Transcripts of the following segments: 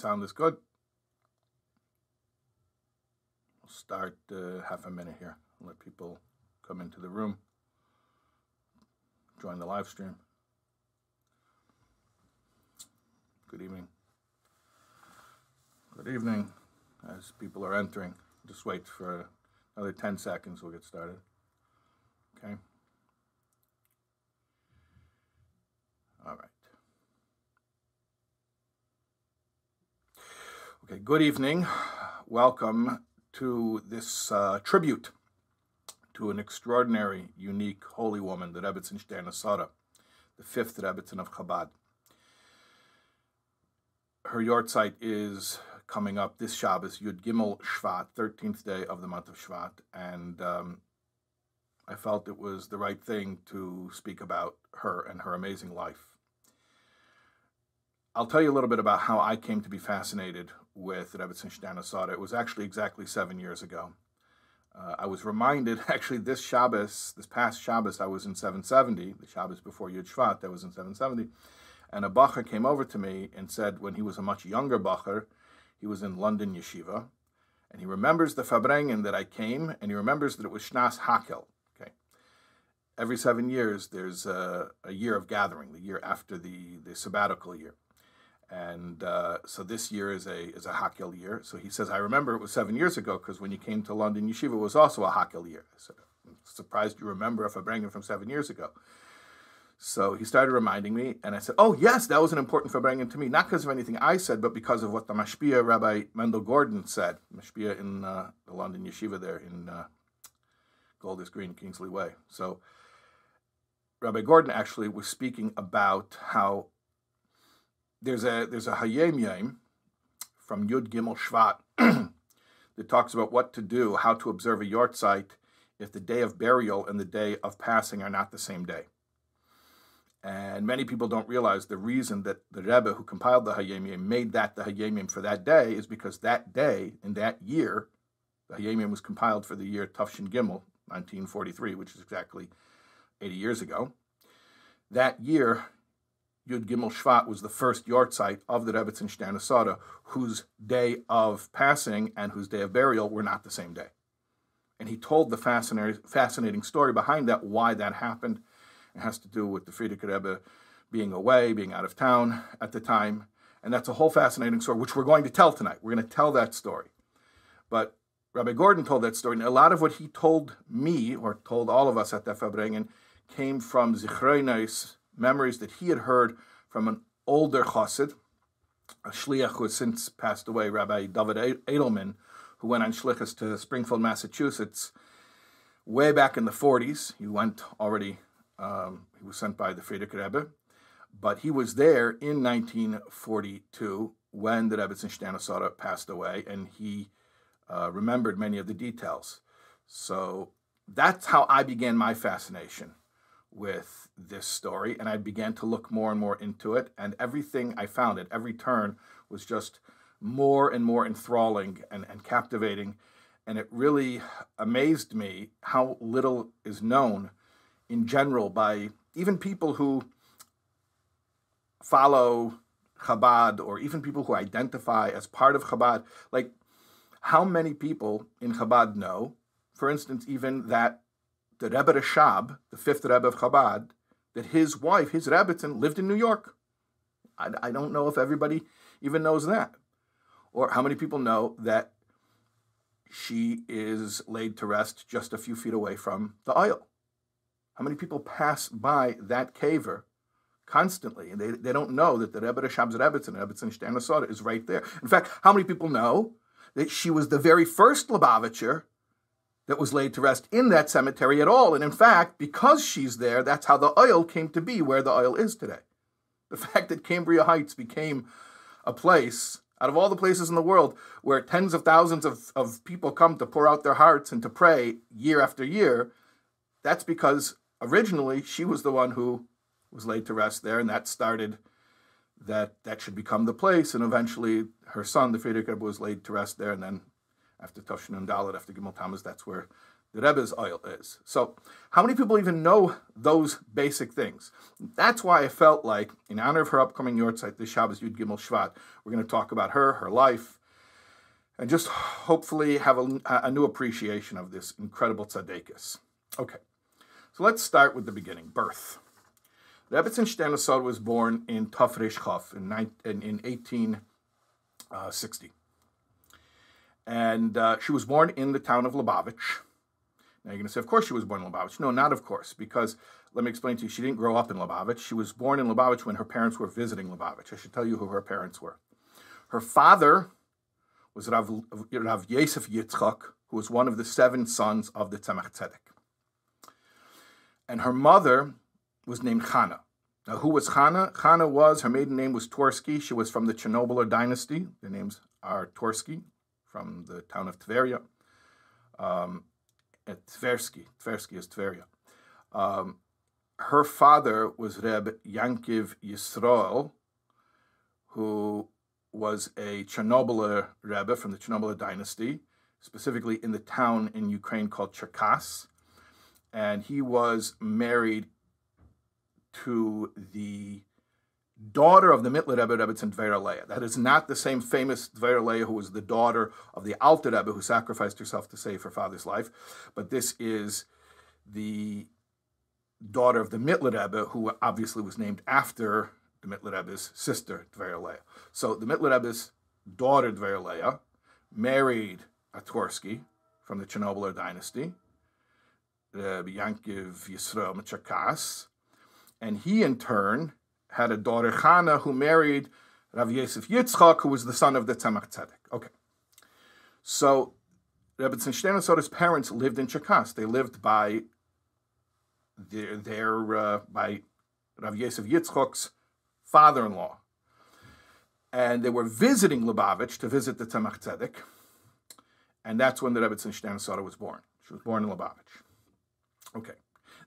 sound is good. We'll start uh, half a minute here. Let people come into the room, join the live stream. Good evening. Good evening. As people are entering, just wait for another 10 seconds, we'll get started. Okay. All right. Okay, good evening. Welcome to this uh, tribute to an extraordinary, unique, holy woman, the Rebbetzin Shterna Sara, the fifth Rebbetzin of Chabad. Her yahrzeit is coming up this Shabbos, Yud Gimel Shvat, 13th day of the month of Shvat, and um, I felt it was the right thing to speak about her and her amazing life. I'll tell you a little bit about how I came to be fascinated with Rebbetzin Shterna Sara. It was actually exactly seven years ago. Uh, I was reminded, actually, this Shabbos, this past Shabbos, I was in 770, the Shabbos before Yud Shvat, I was in 770, and a Bacher came over to me and said when he was a much younger Bacher, he was in London Yeshiva, and he remembers the Farbrengen that I came, and he remembers that it was Shnas Hakhel. Okay, every seven years there's a, a year of gathering, the year after the, the sabbatical year and uh, so this year is a is a Hakhel year. So he says, I remember it was seven years ago because when you came to London Yeshiva, it was also a Hakhel year. So I'm surprised you remember if I bring it from seven years ago. So he started reminding me, and I said, "Oh yes, that was an important farbrengen to me, not because of anything I said, but because of what the Mashpia Rabbi Mendel Gordon said. Mashpia in uh, the London Yeshiva there in uh, Golders Green, Kingsley Way. So Rabbi Gordon actually was speaking about how there's a there's a Hayom Yom from Yud Gimel Shvat that talks about what to do, how to observe a yahrzeit if the day of burial and the day of passing are not the same day. And many people don't realize the reason that the Rebbe who compiled the Hayom Yom made that the Hayom Yom for that day is because that day in that year, the Hayom Yom was compiled for the year Tufshin Gimel, 1943, which is exactly 80 years ago. That year, Yud Gimel Shvat was the first yahrzeit of the Rebbetzin Shterna Sara, whose day of passing and whose day of burial were not the same day. And he told the fascinating, story behind that, why that happened. It has to do with the Frierdiker Rebbe being away, being out of town at the time. And that's a whole fascinating story, which we're going to tell tonight. We're going to tell that story. But Rabbi Gordon told that story. And a lot of what he told me, or told all of us at the Farbrengen, came from Zichroinais, memories that he had heard from an older chassid, a shliach who has since passed away, Rabbi David Edelman, who went on shlichus to Springfield, Massachusetts, way back in the 40s. He went already, um, he was sent by the Frierdiker Rebbe, but he was there in 1942 when the Rebbetzin Shterna Sara passed away, and he uh, remembered many of the details. So that's how I began my fascination with this story, and I began to look more and more into it. And everything I found at every turn was just more and more enthralling and, and captivating. And it really amazed me how little is known in general by even people who follow Chabad or even people who identify as part of Chabad. Like, how many people in Chabad know, for instance, even that the Rebbe Rashab, the fifth Rebbe of Chabad, that his wife, his Rebbetzin, lived in New York. I, I don't know if everybody even knows that. Or how many people know that she is laid to rest just a few feet away from the Ohel? How many people pass by that kever constantly and they, they don't know that the Rebbe Rashab's Rebbetzin, Rebbetzin Shterna Sara, is right there? In fact, how many people know that she was the very first Lubavitcher that was laid to rest in that cemetery at all. And in fact, because she's there, that's how the Ohel came to be where the Ohel is today. The fact that Cambria Heights became a place, out of all the places in the world, where tens of thousands of, of people come to pour out their hearts and to pray year after year, that's because originally she was the one who was laid to rest there, and that started that that should become the place. And eventually her son, the Frierdiker, was laid to rest there, and then after Toshin and Dalit, after Gimel Tammuz, that's where the Rebbe's Ohel is. So, how many people even know those basic things? That's why I felt like, in honor of her upcoming Yortzeit, this Shabbos Yud Gimel Shvat, we're going to talk about her, her life, and just hopefully have a, a new appreciation of this incredible tzaddikus. Okay, so let's start with the beginning birth. Rebbetzin Shterna Sara was born in Tafresh in, in, in 1860. Uh, And uh, she was born in the town of Lubavitch. Now you're going to say, of course she was born in Lubavitch. No, not of course, because let me explain to you, she didn't grow up in Lubavitch. She was born in Lubavitch when her parents were visiting Lubavitch. I should tell you who her parents were. Her father was Rav, Rav Yosef Yitzchak, who was one of the seven sons of the Tzemach Tzedek. And her mother was named Chana. Now, who was Chana? Chana was, her maiden name was Torsky. She was from the Chernobyl dynasty. Their names are Torsky, from the town of Tveria. Um, Tversky. Tversky is Tveria. Um, her father was Reb Yankiv Yisrael, who was a Chernobyl Rebbe from the Chernobyl dynasty, specifically in the town in Ukraine called Cherkas. And he was married to the daughter of the Mittler Rebbe, Rebbetzin Dvera. That is not the same famous Dvera who was the daughter of the Alter Rebbe who sacrificed herself to save her father's life, but this is the daughter of the Mittler Rebbe, who obviously was named after the Mittler Rebbe's sister, Dvera. So the Mittler Rebbe's daughter, Dvera married a Tversky from the Chernobyl dynasty, Rebbe Yankiv Yisrael Machakas, and he in turn had a daughter, Chana, who married Rav Yosef Yitzchak, who was the son of the Tzemach Tzedek. Okay. So Rebbetzin Shterna Sara's parents lived in Cherkas. They lived by their, their uh, by Rav Yosef Yitzchak's father-in-law. And they were visiting Lubavitch to visit the Tzemach Tzedek. And that's when the Rebbetzin Shterna Sara was born. She was born in Lubavitch. Okay.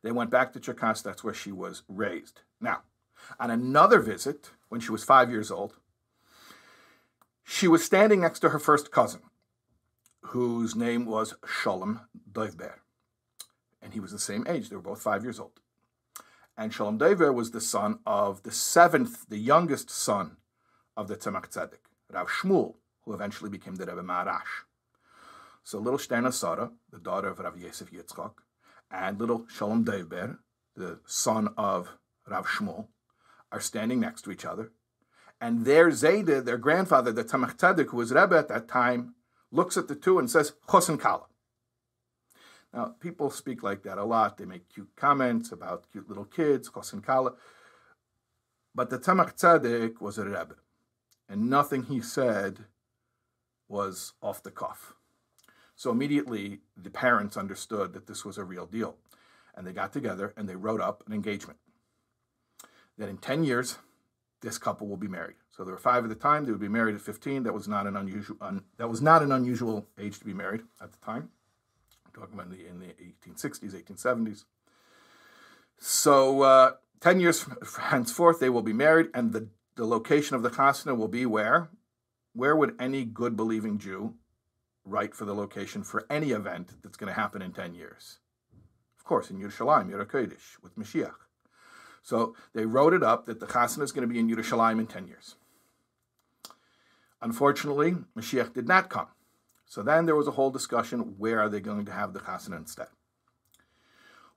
They went back to Cherkas. That's where she was raised. Now, on another visit, when she was five years old, she was standing next to her first cousin, whose name was Shalom Doivber. And he was the same age. They were both five years old. And Shalom Doivber was the son of the seventh, the youngest son of the Tzemach Tzedek, Rav Shmuel, who eventually became the Rebbe Maharash. So little Shterna Sara, the daughter of Rav Yosef Yitzchak, and little Shalom Doivber, the son of Rav Shmuel, are standing next to each other. And their Zayda, their grandfather, the Tzemach Tzedek, who was Rebbe at that time, looks at the two and says, Chosen Kala. Now, people speak like that a lot. They make cute comments about cute little kids, Chosen Kala. But the Tzemach Tzedek was a Rebbe, and nothing he said was off the cuff. So immediately, the parents understood that this was a real deal. And they got together and they wrote up an engagement that in 10 years, this couple will be married. So there were five at the time. They would be married at 15. That was not an unusual. Un, that was not an unusual age to be married at the time. I'm talking about in the, in the 1860s, 1870s. So uh, 10 years henceforth, they will be married, and the, the location of the chasna will be where? Where would any good believing Jew write for the location for any event that's going to happen in 10 years? Of course, in Yerushalayim, Yerushalayim, with Mashiach. So they wrote it up that the chasana is going to be in Yerushalayim in 10 years. Unfortunately, Mashiach did not come. So then there was a whole discussion where are they going to have the chasana instead?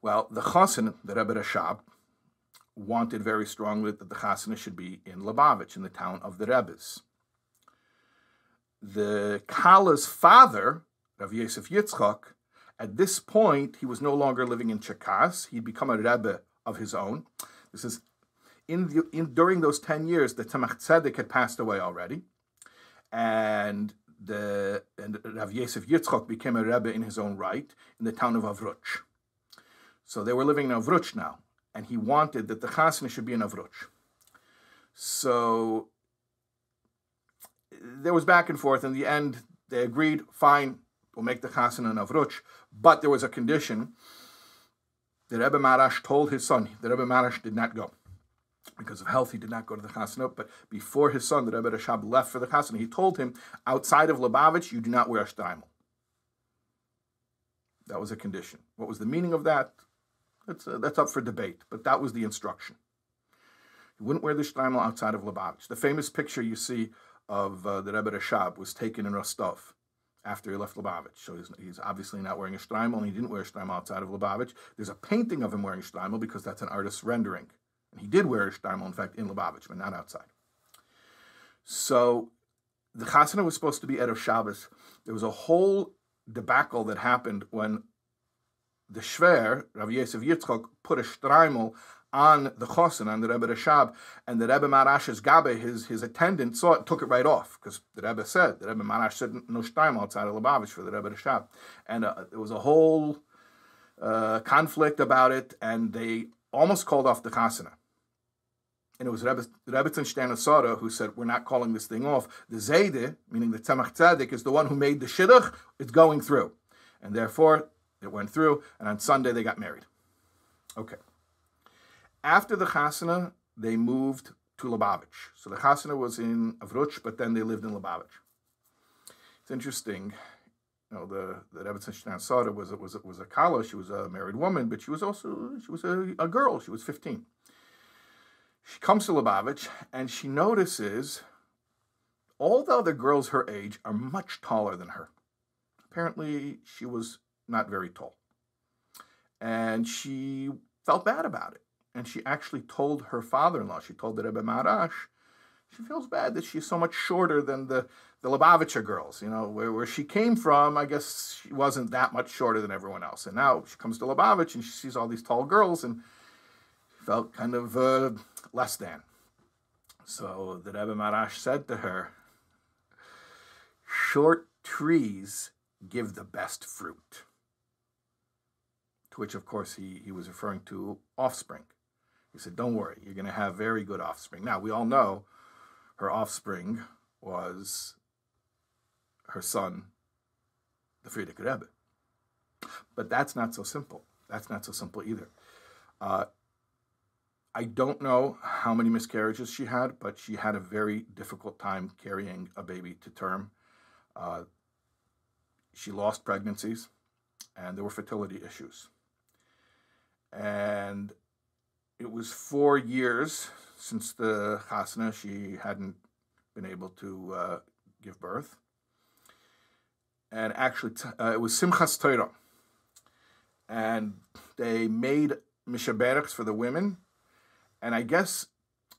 Well, the chassan, the Rebbe Rashab, wanted very strongly that the chasana should be in Lubavitch, in the town of the Rebbes. The Kala's father, Rav Yosef Yitzchak, at this point, he was no longer living in Cherkas. He'd become a Rebbe of his own. In, the, in during those 10 years, the Tzemach Tzedek had passed away already. And the and Rav Yosef Yitzchok became a Rebbe in his own right in the town of Avruch. So they were living in Avruch now, and he wanted that the chasna should be in Avruch. So there was back and forth. In the end, they agreed, fine, we'll make the chasna in Avruch, but there was a condition the Rebbe Maharash told his son, the Rebbe Maharash did not go. Because of health, he did not go to the Chasana. But before his son, the Rebbe Rashab, left for the Chasana, he told him, outside of Lubavitch, you do not wear a shtreimel. That was a condition. What was the meaning of that? That's, uh, that's up for debate, but that was the instruction. He wouldn't wear the shtreimel outside of Lubavitch. The famous picture you see of uh, the Rebbe Rashab was taken in Rostov after he left Lubavitch. So he's, he's obviously not wearing a shtreimel, and he didn't wear a shtreimel outside of Lubavitch. There's a painting of him wearing a shtreimel because that's an artist's rendering. And he did wear a shtreimel, in fact, in Lubavitch, but not outside. So the chasana was supposed to be Erev Shabbos. There was a whole debacle that happened when the Shver, Rav Yosef Yitzchok, put a shtreimel on the chosin, on the Rebbe Rashab, and the Rebbe Maharash's Gabbai, his, his attendant, saw it, took it right off, because the Rebbe said, the Rebbe Maharash said no shtreimel outside of Lubavitch for the Rebbe Rashab. And uh, there was a whole uh, conflict about it, and they almost called off the chasana. And it was Rebbe, Rebbetzin Sora who said, We're not calling this thing off. The Zayde, meaning the Tzemach Tzedek, is the one who made the Shidduch, it's going through. And therefore, it went through, and on Sunday they got married. Okay. After the chasana, they moved to Lubavitch. So the chasana was in Avruch, but then they lived in Lubavitch. It's interesting. You know, the the Rebbe Sada was it was it was a kala. She was a married woman, but she was also she was a, a girl. She was fifteen. She comes to Lubavitch and she notices all the other girls her age are much taller than her. Apparently, she was not very tall, and she felt bad about it and she actually told her father-in-law, she told the Rebbe Maharash, she feels bad that she's so much shorter than the, the Lubavitcher girls. You know, where, where she came from, I guess she wasn't that much shorter than everyone else. And now she comes to Lubavitch and she sees all these tall girls and felt kind of uh, less than. So the Rebbe Maharash said to her, short trees give the best fruit. To which, of course, he, he was referring to offspring. He said, Don't worry, you're going to have very good offspring. Now, we all know her offspring was her son, the Frierdiker Rebbe. But that's not so simple. That's not so simple either. Uh, I don't know how many miscarriages she had, but she had a very difficult time carrying a baby to term. Uh, she lost pregnancies, and there were fertility issues. And it was four years since the chasna. She hadn't been able to uh, give birth. And actually, uh, it was Simchas Torah. And they made Mishaberachs for the women. And I guess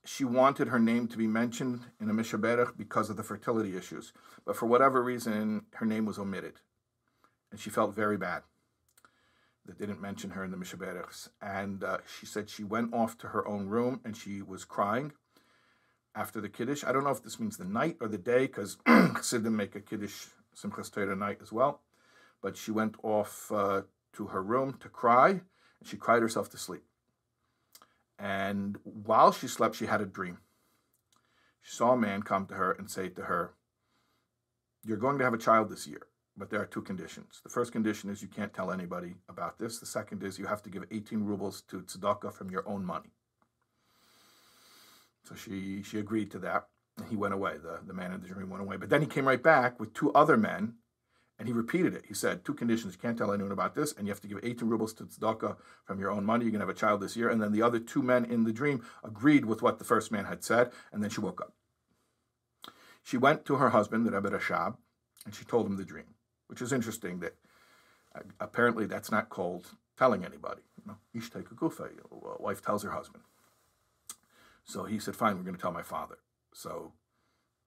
she wanted her name to be mentioned in a Mishaberach because of the fertility issues. But for whatever reason, her name was omitted. And she felt very bad that didn't mention her in the Mishaberachs. And uh, she said she went off to her own room and she was crying after the Kiddush. I don't know if this means the night or the day, because Chassidim make a Kiddush Simchas Torah night as well. But she went off uh, to her room to cry, and she cried herself to sleep. And while she slept, she had a dream. She saw a man come to her and say to her, You're going to have a child this year. But there are two conditions. The first condition is you can't tell anybody about this. The second is you have to give 18 rubles to tzedakah from your own money. So she, she agreed to that. And he went away. The, the man in the dream went away. But then he came right back with two other men and he repeated it. He said, two conditions. You can't tell anyone about this, and you have to give 18 rubles to tzedakah from your own money. You're going to have a child this year. And then the other two men in the dream agreed with what the first man had said, and then she woke up. She went to her husband, the Rebbe Rashab, and she told him the dream which is interesting that uh, apparently that's not called telling anybody. You know, Gufa, a wife tells her husband. So he said, fine, we're going to tell my father. So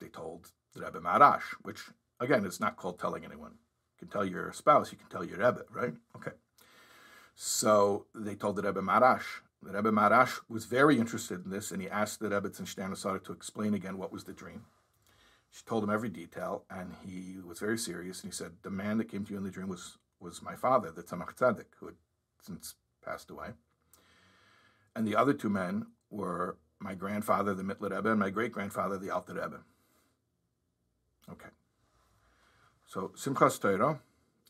they told the Rebbe Maharash, which again it's not called telling anyone. You can tell your spouse, you can tell your Rebbe, right? Okay. So they told the Rebbe Maharash. The Rebbe Maharash was very interested in this, and he asked the Rebbetzin to explain again what was the dream. She told him every detail, and he was very serious. And he said, "The man that came to you in the dream was was my father, the Tzemach Tzedek, who had since passed away. And the other two men were my grandfather, the Mittler Rebbe, and my great grandfather, the Alter Rebbe." Okay. So Simchas Torah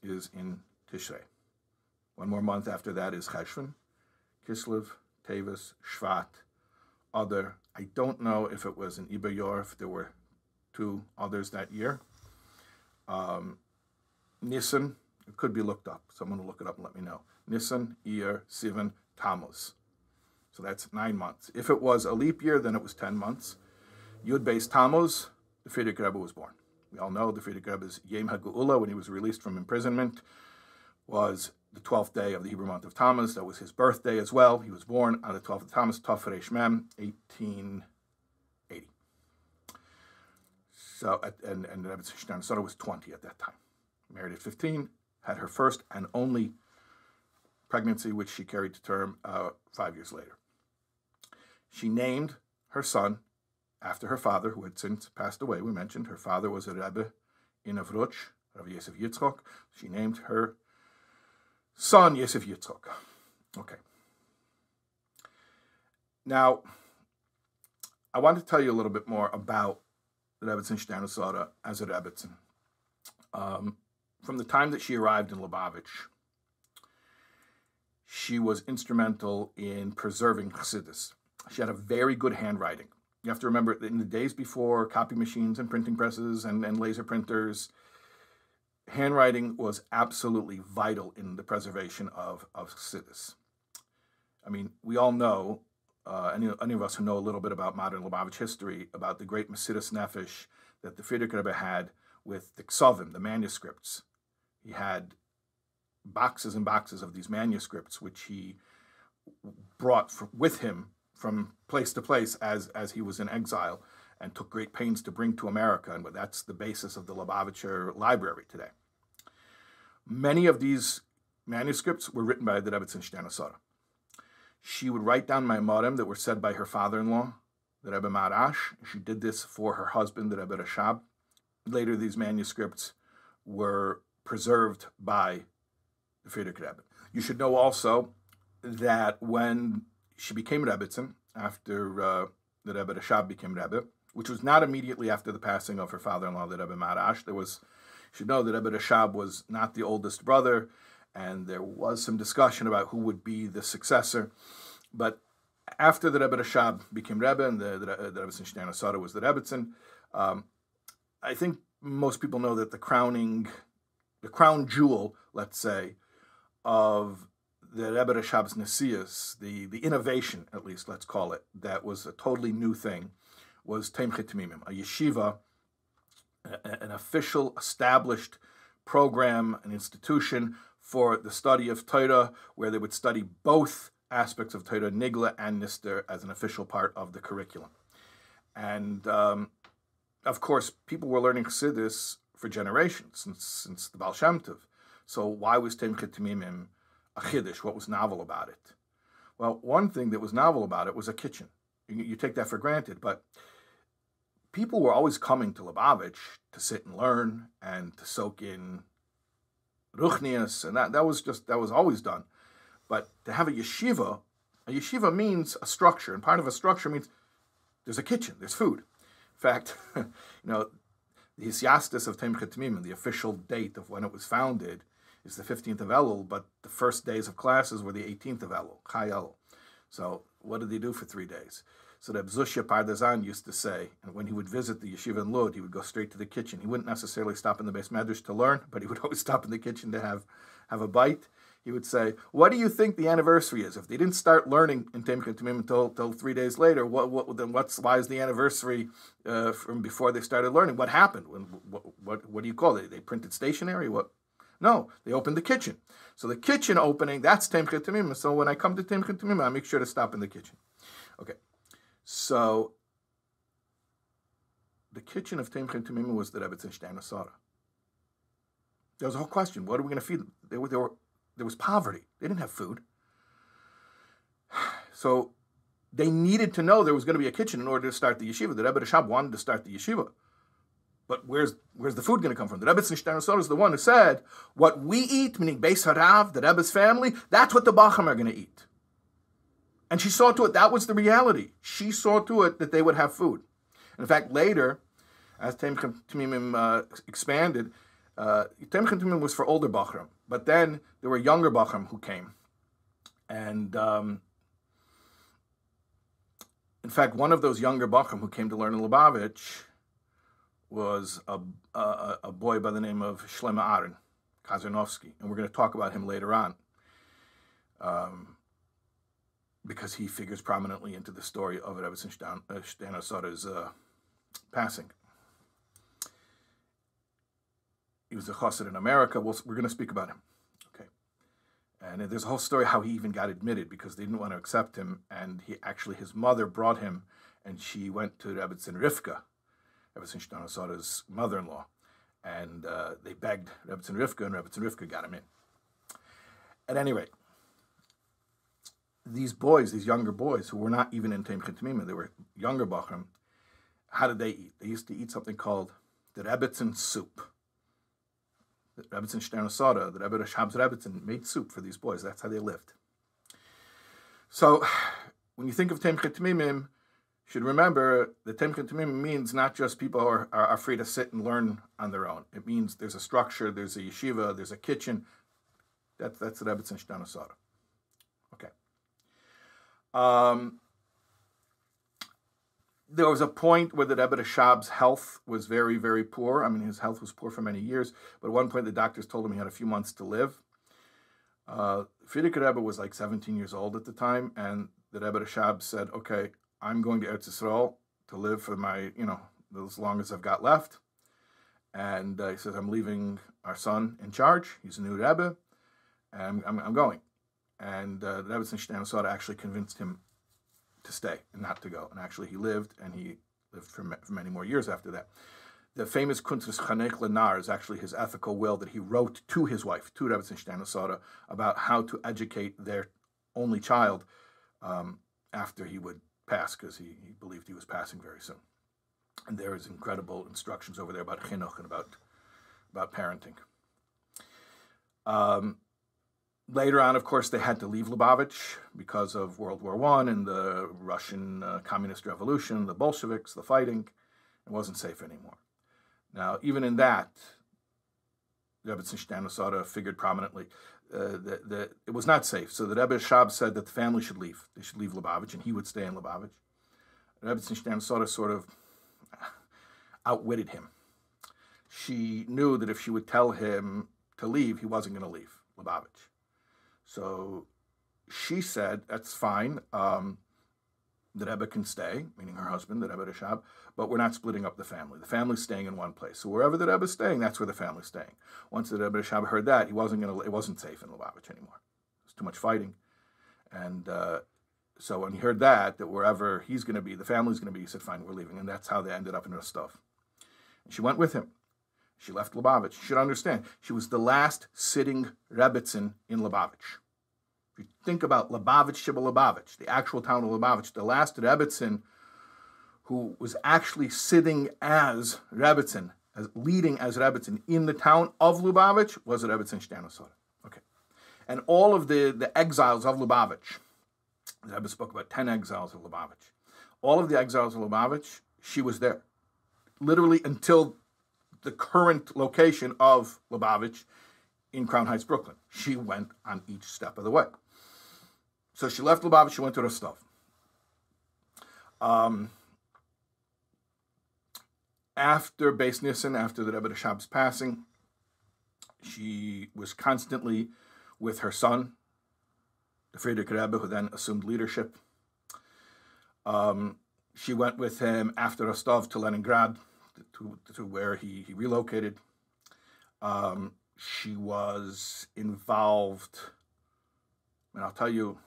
is in Tishrei. One more month after that is Cheshvan, Kislev, Tevis, Shvat, Adar. I don't know if it was in Iber if there were two others that year. Um, It could be looked up. Someone will look it up and let me know. Nisan, Iyar, Sivan, Tammuz. So that's nine months. If it was a leap year, then it was 10 months. Yud Beis Tammuz, the Frierdiker Rebbe was born. We all know the Frierdiker Rebbe's Yom HaGeula, when he was released from imprisonment, was the 12th day of the Hebrew month of Tammuz. That was his birthday as well. He was born on the 12th of Tammuz, Tov Mem, 1880. So, and, and Rebbe Shneimah was 20 at that time. Married at 15, had her first and only pregnancy, which she carried to term uh, five years later. She named her son after her father, who had since passed away. We mentioned her father was a Rebbe in Avruch, Rav Yosef Yitzchok. She named her son Yosef Yitzchok. Okay. Now, I want to tell you a little bit more about Rebbetzin Shterna Sara as a Rebbetzin. Um, from the time that she arrived in Lubavitch, she was instrumental in preserving Chassidus. She had a very good handwriting. You have to remember that in the days before copy machines and printing presses and, and laser printers, handwriting was absolutely vital in the preservation of, of Chassidus. I mean, we all know, uh, any, any of us who know a little bit about modern Lubavitch history, about the great Mesirus Nefesh that the Frierdiker Rebbe had with the Ksovim, the manuscripts. He had boxes and boxes of these manuscripts, which he brought with him from place to place as, as he was in exile and took great pains to bring to America. And that's the basis of the Lubavitcher Library today. Many of these manuscripts were written by the Rebbetzin Shterna Sara. She would write down my Maimorim that were said by her father-in-law, the Rebbe Maharash. She did this for her husband, the Rebbe Rashab. Later, these manuscripts were preserved by the Frierdiker Rebbe. You should know also that when she became Rebbetzin, after uh, the Rebbe Rashab became Rebbe, which was not immediately after the passing of her father-in-law, the Rebbe Maharash, there was, you should know that Rebbe Rashab was not the oldest brother, and there was some discussion about who would be the successor. But after the Rebbe Rashab became Rebbe and the, the, the was the Rebbetzin, um, I think most people know that the crowning, the crown jewel, let's say, of the Rebbe Rashab's Nesias, the, the innovation, at least, let's call it, that was a totally new thing, was Tomchei Tmimim, a yeshiva, an official established program, an institution for the study of Torah, where they would study both aspects of Torah, Nigla and Nister, as an official part of the curriculum. And um, of course, people were learning Chassidus for generations, since, since the Baal Shem Tov. So why was Tomchei Tmimim a chiddush? What was novel about it? Well, one thing that was novel about it was a kitchen. You, you take that for granted, but people were always coming to Lubavitch to sit and learn and to soak in ruchnias, and that, that was just that was always done. But to have a yeshiva, a yeshiva means a structure, and part of a structure means there's a kitchen, there's food. In fact, you know, the Hisyasdus of Tomchei Tmimim, the official date of when it was founded, is the 15th of Elul, but the first days of classes were the 18th of Elul, Chai Elul. So what did they do for three days? So the Zushya Partizan used to say, and when he would visit the yeshiva in Lod, he would go straight to the kitchen. He wouldn't necessarily stop in the beis medrash to learn, but he would always stop in the kitchen to have, have a bite. He would say, "What do you think the anniversary is? If they didn't start learning in Tomchei Tmimim until, until three days later, what, what then what's why is the anniversary uh, from before they started learning? What happened? When, what, what, what do you call it? They printed stationery? What no, they opened the kitchen. So the kitchen opening, that's Tomchei Tmimim. So when I come to Tomchei Tmimim, I make sure to stop in the kitchen. Okay. So the kitchen of Tomchei Tmimim was the Rebbe's Rebbetzin Shterna Sara. There was a whole question. What are we going to feed them? They were, they were, there was poverty. They didn't have food. So they needed to know there was going to be a kitchen in order to start the yeshiva. The Rebbe Rashab wanted to start the yeshiva. But where's where's the food going to come from? The Rebbe Tznishtana is the one who said, what we eat, meaning Beis Harav, the Rebbe's family, that's what the Bacham are going to eat. And she saw to it, that was the reality. She saw to it that they would have food. in fact, later, as Temchem uh, expanded, uh, was for older Bachram. But then there were younger Bachram who came. And um, in fact, one of those younger Bachram who came to learn in Lubavitch was a, a, a boy by the name of Shlomo Aaron. Kazarnovsky, and we're going to talk about him later on. Um, because he figures prominently into the story of Rebbe Shterna Sara's uh, passing. He was a chassid in America. we we are going to speak about him. Okay. And there's a whole story how he even got admitted because they didn't want to accept him. And he actually, his mother brought him and she went to Rebbetzin Rivka, Rebbetzin Shterna Sara's mother in law. And uh, they begged Rebbetzin Rivka, and Rebbetzin Rivka got him in. At any rate, these boys, these younger boys who were not even in Temchet Tamima, they were younger Bachram, how did they eat? They used to eat something called the Rebbitzin soup. The Rebbitzin Shterna Sara, the Rebbe Shabs Rebbitzin made soup for these boys. That's how they lived. So when you think of Tomchei Tmimim, you should remember that Tomchei Tmimim means not just people are, are, free to sit and learn on their own. It means there's a structure, there's a yeshiva, there's a kitchen. That's, that's the Rebbitzin Shterna Sara. Um, there was a point where the Rebbe Shab's health was very, very poor. I mean, his health was poor for many years, but at one point the doctors told him he had a few months to live. Uh, Frierdiker Rebbe was like 17 years old at the time, and the Rebbe Shab said, okay, I'm going to Eretz Yisrael to live for my, you know, as long as I've got left. And uh, he says, I'm leaving our son in charge. He's a new Rebbe, and I'm, I'm, I'm going and uh, the Rebbe Shterna Sara actually convinced him to stay and not to go. And actually, he lived, and he lived for, for many more years after that. The famous Kuntres Chanoch Lanaar is actually his ethical will that he wrote to his wife, to Rebbe Shterna Sara, about how to educate their only child um, after he would pass, because he, he believed he was passing very soon. And there is incredible instructions over there about chinuch and about about parenting. Um, Later on, of course, they had to leave Lubavitch because of World War I and the Russian uh, Communist Revolution, the Bolsheviks, the fighting. It wasn't safe anymore. Now, even in that, Rebbe Shterna Sara figured prominently uh, that, that, it was not safe. So the Rebbe Shab said that the family should leave. They should leave Lubavitch, and he would stay in Lubavitch. Rebbe Shterna Sara sort of outwitted him. She knew that if she would tell him to leave, he wasn't going to leave Lubavitch. So she said, that's fine. Um, the Rebbe can stay, meaning her husband, the Rebbe Rashab, but we're not splitting up the family. The family's staying in one place. So wherever the Rebbe's staying, that's where the family's staying. Once the Rebbe Rashab heard that, he wasn't to, it wasn't safe in Lubavitch anymore. There's too much fighting. And uh, so when he heard that, that wherever he's going to be, the family's going to be, he said, fine, we're leaving. And that's how they ended up in Rostov. And she went with him. She left Lubavitch. You should understand, she was the last sitting Rebbitzin in Lubavitch. If you think about Lubavitch, Shibboleth Lubavitch, the actual town of Lubavitch, the last Rebbitzin who was actually sitting as Rebbitzin, as leading as Rebbitzin in the town of Lubavitch was Rebbitzin Shterna Sara. Okay. And all of the, the exiles of Lubavitch, the Rebbe spoke about 10 exiles of Lubavitch. All of the exiles of Lubavitch, she was there. Literally until the current location of Lubavitch in Crown Heights, Brooklyn. She went on each step of the way. So she left Lubavitch, she went to Rostov. Um, after Beis Nissen, after the Rebbe Shab's passing, she was constantly with her son, the Frierdiker Rebbe, who then assumed leadership. Um, she went with him after Rostov to Leningrad to, to where he, he relocated. Um, she was involved, and I'll tell you,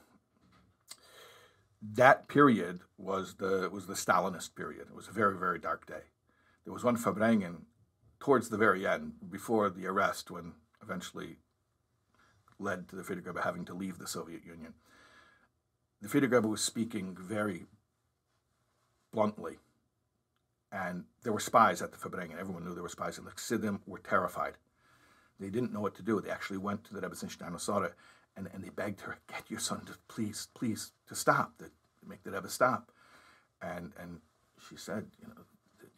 that period was the was the Stalinist period. It was a very very dark day. There was one Farbrengen towards the very end, before the arrest, when eventually led to the Rebbe having to leave the Soviet Union. The Rebbe was speaking very bluntly and there were spies at the Farbrengen. Everyone knew there were spies. And the Chassidim were terrified. They didn't know what to do. They actually went to the Rebbe Steiner and, and they begged her, get your son to please, please, to stop, to make the Rebbe stop. And, and she said, you know,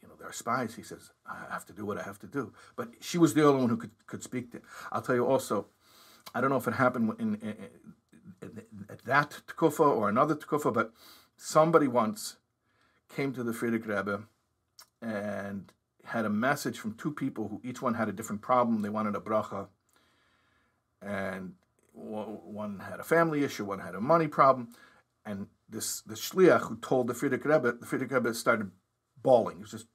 you know, there are spies. He says, I have to do what I have to do. But she was the only one who could, could speak to. I'll tell you also, I don't know if it happened in, in, in, at that tkufa or another tkufa, but somebody once came to the Frierdiker Rebbe and had a message from two people who each one had a different problem. They wanted a bracha and one had a family issue, one had a money problem, and this the shliach who told the Frierdiker Rebbe, the Frierdiker Rebbe started bawling. He just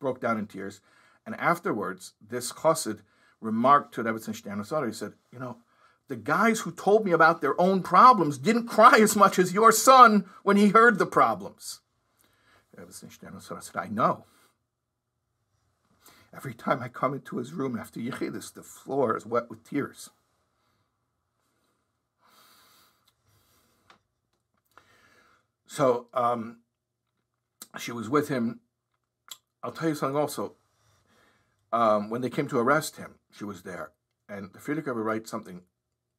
broke down in tears, and afterwards, this chassid remarked to Rebbetzin Stern He said, "You know, the guys who told me about their own problems didn't cry as much as your son when he heard the problems." Rebbetzin Stern said, "I know." Every time I come into his room after Yechidus, the floor is wet with tears. So um, she was with him. I'll tell you something also. Um, when they came to arrest him, she was there. And the Frierdiker writes something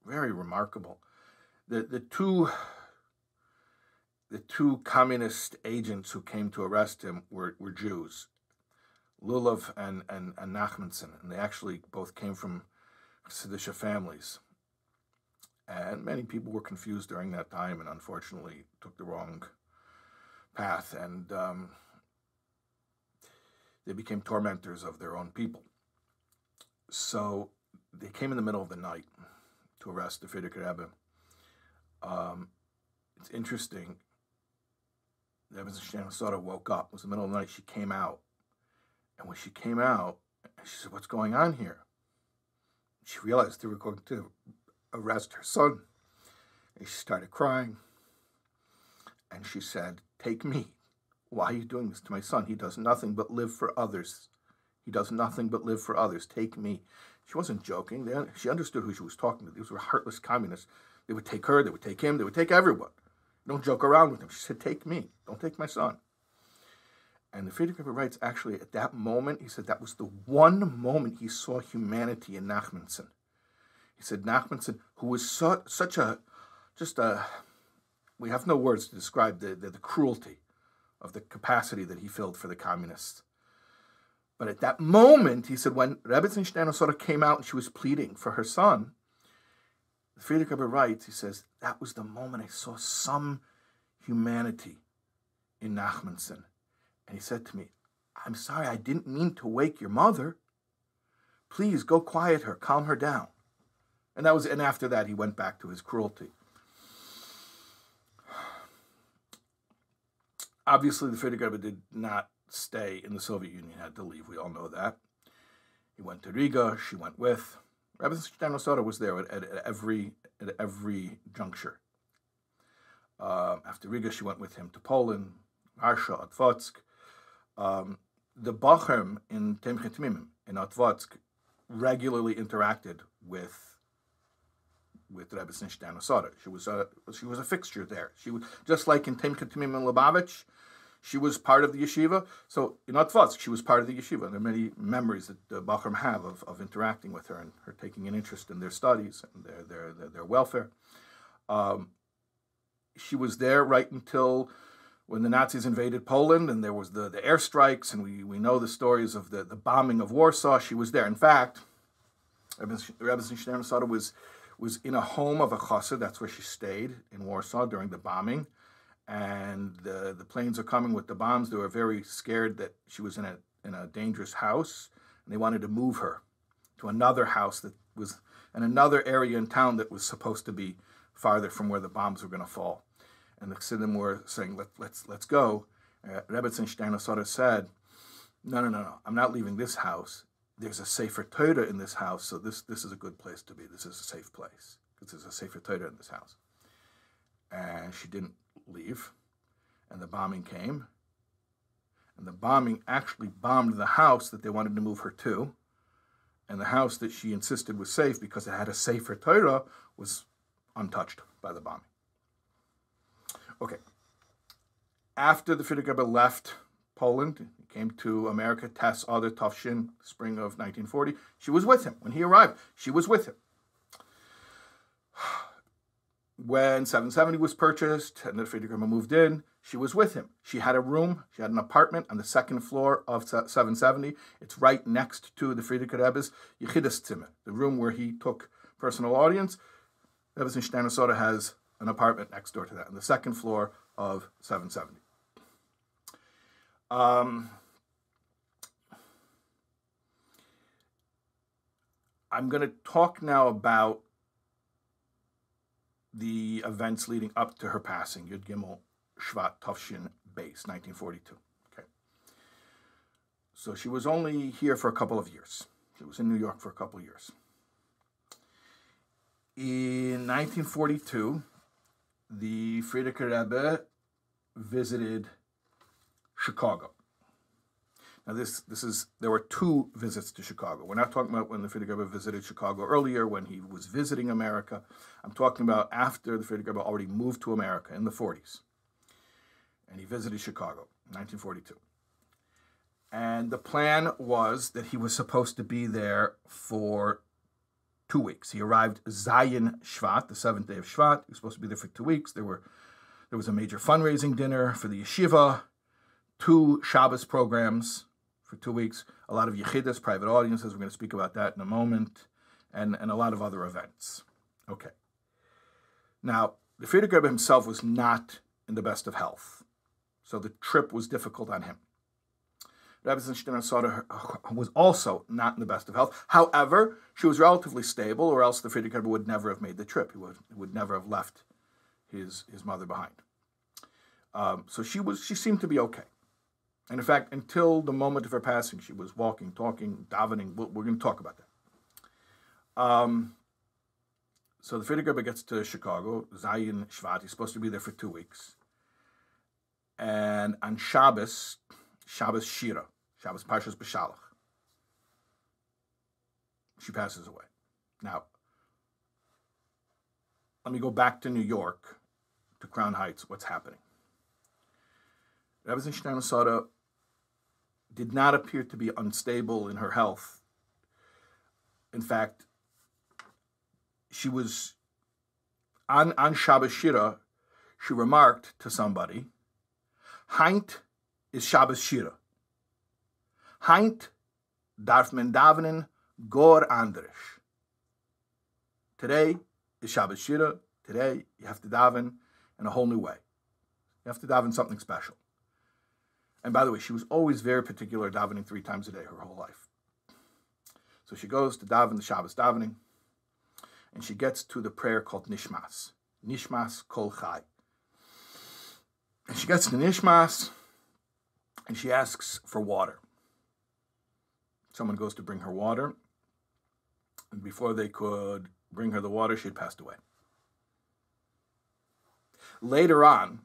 very remarkable. The, the two the two communist agents who came to arrest him were, were Jews, Lulav and, and, and Nachmanson, and they actually both came from Chassidishe families. And many people were confused during that time and unfortunately took the wrong path and um, they became tormentors of their own people. So they came in the middle of the night to arrest the Frierdiker Rebbe. Um, it's interesting. Rebbe sort of woke up. It was the middle of the night. She came out. And when she came out, she said, What's going on here? She realized they were going to arrest her son. And she started crying. And she said, Take me. Why are you doing this to my son? He does nothing but live for others. He does nothing but live for others. Take me. She wasn't joking. She understood who she was talking to. These were heartless communists. They would take her, they would take him, they would take everyone. Don't joke around with them. She said, Take me. Don't take my son. And the Frierdiker writes, actually, at that moment, he said that was the one moment he saw humanity in Nachmanson. He said Nachmanson, who was so, such a, just a, we have no words to describe the, the, the cruelty of the capacity that he filled for the communists. But at that moment, he said, when Rebbetzin Stern sort of came out and she was pleading for her son, the Frierdiker writes, he says, that was the moment I saw some humanity in Nachmanson. And he said to me, I'm sorry, I didn't mean to wake your mother. Please go quiet her, calm her down. And that was and after that he went back to his cruelty. Obviously, the Frierdiker did not stay in the Soviet Union, had to leave. We all know that. He went to Riga, she went with. Rabbi Stano was there at, at, at, every, at every juncture. Uh, after Riga, she went with him to Poland, Warsaw, Otvodsk. Um, the Bachim in Temchet Mimim, in Otvodsk, regularly interacted with with Rebbe Stano She was a she was a fixture there. She was just like in Temchet Mimim in Lubavitch, she was part of the yeshiva. So in Otvodsk, she was part of the yeshiva. There are many memories that the Bachram have of, of interacting with her and her taking an interest in their studies and their their their, their welfare. Um, she was there right until when the Nazis invaded Poland and there was the, the airstrikes, and we, we know the stories of the, the bombing of Warsaw. She was there. In fact, Rebbe Stern was was in a home of a chassid. That's where she stayed in Warsaw during the bombing and the, the planes are coming with the bombs. They were very scared that she was in a, in a dangerous house, and they wanted to move her to another house that was in another area in town that was supposed to be farther from where the bombs were going to fall. And the Chassidim were saying, Let, let's, let's go. Uh, sort of said, no, no, no, no, I'm not leaving this house. There's a Sefer Torah in this house, so this, this is a good place to be. This is a safe place because there's a Sefer Torah in this house. And she didn't leave, and the bombing came. And the bombing actually bombed the house that they wanted to move her to. And the house that she insisted was safe because it had a Sefer Torah was untouched by the bombing. Okay. After the Frierdiker left Poland, he came to America, Tess Adar Tufshin, spring of 1940, she was with him. When he arrived, she was with him when 770 was purchased and the Frierdiker moved in, she was with him. She had a room, she had an apartment on the second floor of 770. It's right next to the Frierdiker Rebbe's Yechidus Zimmer, the room where he took personal audience. Rebbe's in Shterna Sara has an apartment next door to that, on the second floor of 770. Um, I'm going to talk now about the events leading up to her passing, Yud Gimel Shvat Tavshin Base, 1942. Okay. So she was only here for a couple of years. She was in New York for a couple of years. In 1942, the Frierdiker Rebbe visited Chicago. Now, this this is there were two visits to Chicago. We're not talking about when the Frierdiker Rebbe visited Chicago earlier, when he was visiting America. I'm talking about after the Frierdiker Rebbe already moved to America in the 40s, and he visited Chicago, 1942. And the plan was that he was supposed to be there for two weeks. He arrived Zayin Shvat, the seventh day of Shvat. He was supposed to be there for two weeks. There were there was a major fundraising dinner for the yeshiva, two Shabbos programs for two weeks, a lot of yichidas, private audiences. We're going to speak about that in a moment, and, and a lot of other events. Okay. Now, the Rebbe himself was not in the best of health, so the trip was difficult on him. Rebbe Soda was also not in the best of health. However, she was relatively stable, or else the Frierdiker Rebbe would never have made the trip. He would, would never have left his, his mother behind. Um, so she was she seemed to be okay. And in fact, until the moment of her passing, she was walking, talking, davening. We're, going to talk about that. Um, so the Frierdiker Rebbe gets to Chicago, Zayin Shvat. He's supposed to be there for two weeks. And on Shabbos, Shabbos Shira, Shabbos Parshas Beshalach, she passes away. Now, let me go back to New York, to Crown Heights. What's happening? Rebbe Sada did not appear to be unstable in her health. In fact, she was on, on Shabbos Shira, she remarked to somebody, Heint is Shabbos Shira. Heint darf men davenen gor andrish. Today is Shabbos Shira. Today you have to daven in a whole new way. You have to daven something special. And by the way, she was always very particular davening three times a day her whole life. So she goes to daven the Shabbos davening, and she gets to the prayer called Nishmas. Nishmas Kol Chai. And she gets to Nishmas, and she asks for water. Someone goes to bring her water, and before they could bring her the water, she had passed away. Later on,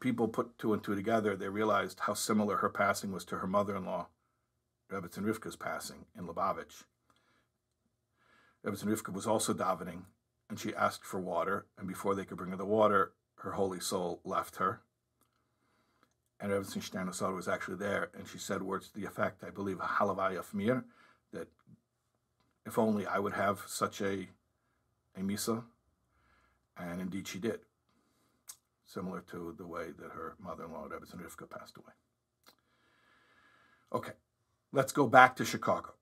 people put two and two together, they realized how similar her passing was to her mother-in-law, Rebbetzin Rivka's passing in Lubavitch. Rebbetzin Rivka was also davening, and she asked for water, and before they could bring her the water, her holy soul left her. And Rebbetzin Shterna Sara was actually there, and she said words to the effect, I believe, Halavaya Fmir, that if only I would have such a, a Misa, and indeed she did similar to the way that her mother-in-law, Rebbetzin Rivka, passed away. Okay, let's go back to Chicago.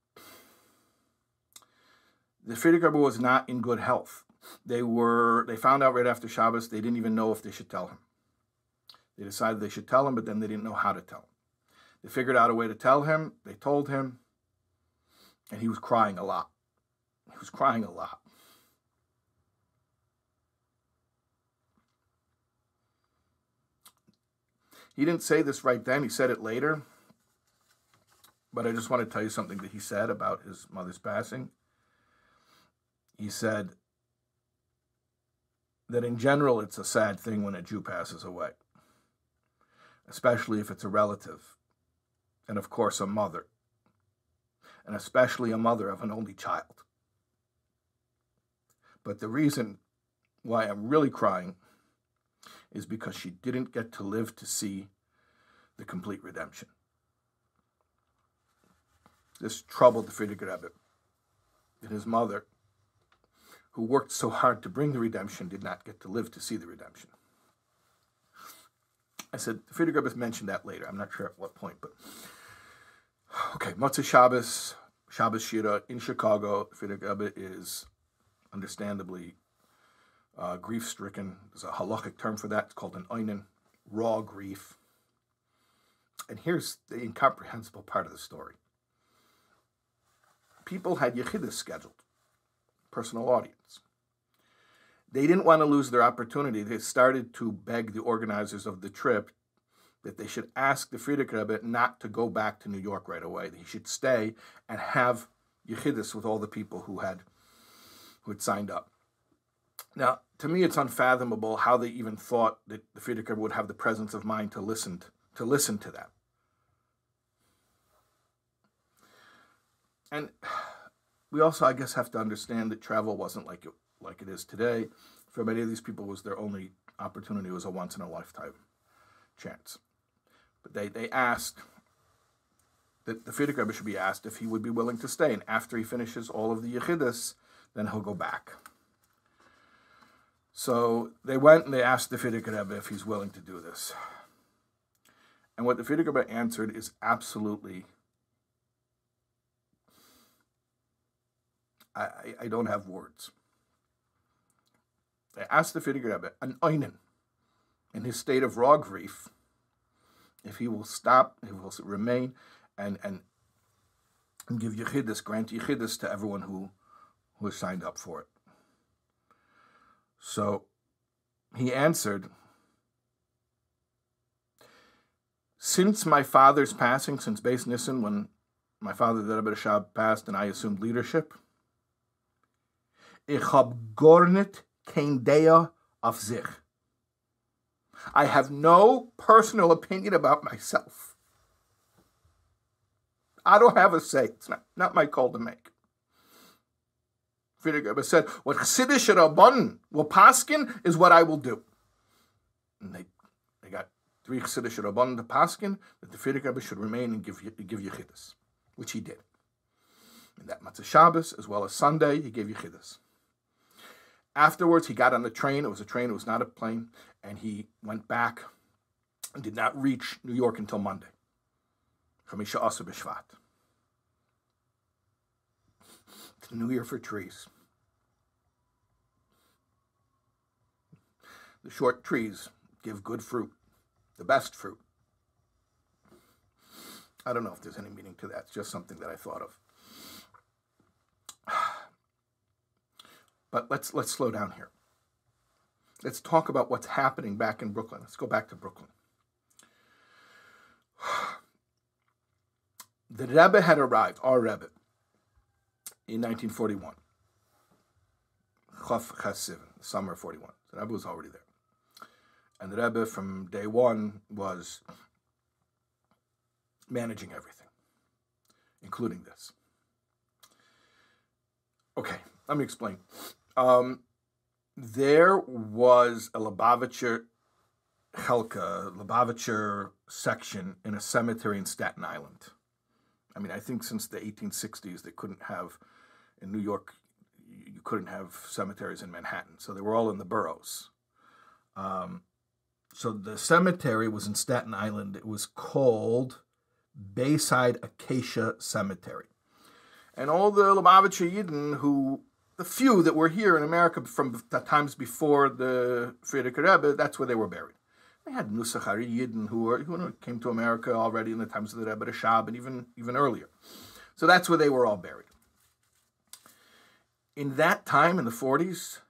The Rebbe was not in good health. They were. They found out right after Shabbos. They didn't even know if they should tell him. They decided they should tell him, but then they didn't know how to tell him. They figured out a way to tell him. They told him, and he was crying a lot. He was crying a lot. He didn't say this right then, he said it later. But I just want to tell you something that he said about his mother's passing. He said that in general, it's a sad thing when a Jew passes away, especially if it's a relative, and of course, a mother, and especially a mother of an only child. But the reason why I'm really crying is because she didn't get to live to see the complete redemption. This troubled the Frierdiker Rebbe. And his mother, who worked so hard to bring the redemption, did not get to live to see the redemption. I said, the Frierdiker mentioned that later. I'm not sure at what point, but okay, Motzei Shabbos, Shabbos Shira in Chicago. Frierdiker Rebbe is understandably uh, grief stricken. There's a halachic term for that. It's called an oinen, raw grief. And here's the incomprehensible part of the story. People had yechidus scheduled, personal audience. They didn't want to lose their opportunity. They started to beg the organizers of the trip that they should ask the Rebbe not to go back to New York right away. He should stay and have Yechidus with all the people who had who had signed up. Now, to me, it's unfathomable how they even thought that the Frierdiker would have the presence of mind to listen to, to listen to that. And we also, I guess, have to understand that travel wasn't like it like it is today. For many of these people, was their only opportunity. It was a once in a lifetime chance. But they, they asked that the Rebbe should be asked if he would be willing to stay. And after he finishes all of the Yechidus, then he'll go back. So they went and they asked the Frierdiker Rebbe if he's willing to do this. And what the Frierdiker Rebbe answered is absolutely, I, I don't have words. They asked the Frierdiker Rebbe, an Einen, in his state of raw grief, if he will stop, he will remain and and, and give yichidus, grant yichidus to everyone who who has signed up for it. So he answered, Since my father's passing, since Beis Nissen, when my father, the Rebbe Rashab, passed and I assumed leadership, ich hab gornit kein Dea auf sich. I have no personal opinion about myself. I don't have a say. It's not, not my call to make. Frierdiker said, What Chassidish Rabban will paskin is what I will do. And they, they got three Chassidish Rabban to paskin that the Frierdiker should remain and give, give Yechidus, which he did. And that Motzei Shabbos, as well as Sunday, he gave Yechidus. Afterwards, he got on the train. It was a train, it was not a plane. And he went back and did not reach New York until Monday. Chamisha Asa B'Shvat. It's the New Year for trees. The short trees give good fruit, the best fruit. I don't know if there's any meaning to that. It's just something that I thought of. But let's let's slow down here. Let's talk about what's happening back in Brooklyn. Let's go back to Brooklyn. The Rebbe had arrived, our Rebbe, in 1941. Chof Ches Sivan, summer 41. The Rebbe was already there. And the Rebbe from day one was managing everything, including this. Okay, let me explain. Um, there was a Lubavitcher Chelka, Lubavitcher section in a cemetery in Staten Island. I mean, I think since the 1860s, they couldn't have, in New York, you couldn't have cemeteries in Manhattan. So they were all in the boroughs. Um, so the cemetery was in Staten Island. It was called Bayside Acacia Cemetery. And all the Lubavitcher Yidden who the few that were here in America from the times before the Frierdiker Rebbe, that's where they were buried. They had Nusach Ari Yidden who, were, who came to America already in the times of the Rebbe Rashab and even, even earlier. So that's where they were all buried. In that time, in the 40s,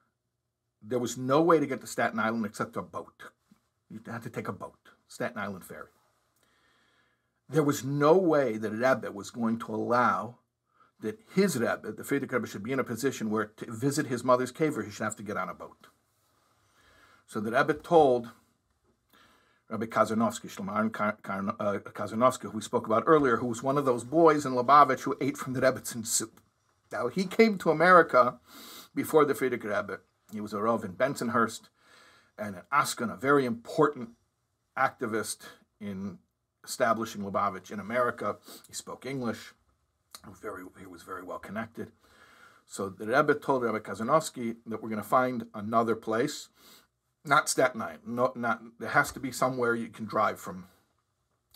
there was no way to get to Staten Island except a boat. You had to take a boat, Staten Island Ferry. There was no way that Rebbe was going to allow that his Rebbe, the Frierdiker Rebbe, should be in a position where to visit his mother's kever, he should have to get on a boat. So the Rebbe told Rabbi Kazarnovsky, Shlomo uh, Kazarnovsky, who we spoke about earlier, who was one of those boys in Lubavitch who ate from the Rebbetzin soup. Now, he came to America before the Frierdiker Rebbe. He was a Rav in Bensonhurst and an Askan, a very important activist in establishing Lubavitch in America. He spoke English very, he was very well connected. So the Rebbe told Rebbe Kazarnovsky that we're going to find another place, not Staten Island. No, not there has to be somewhere you can drive from,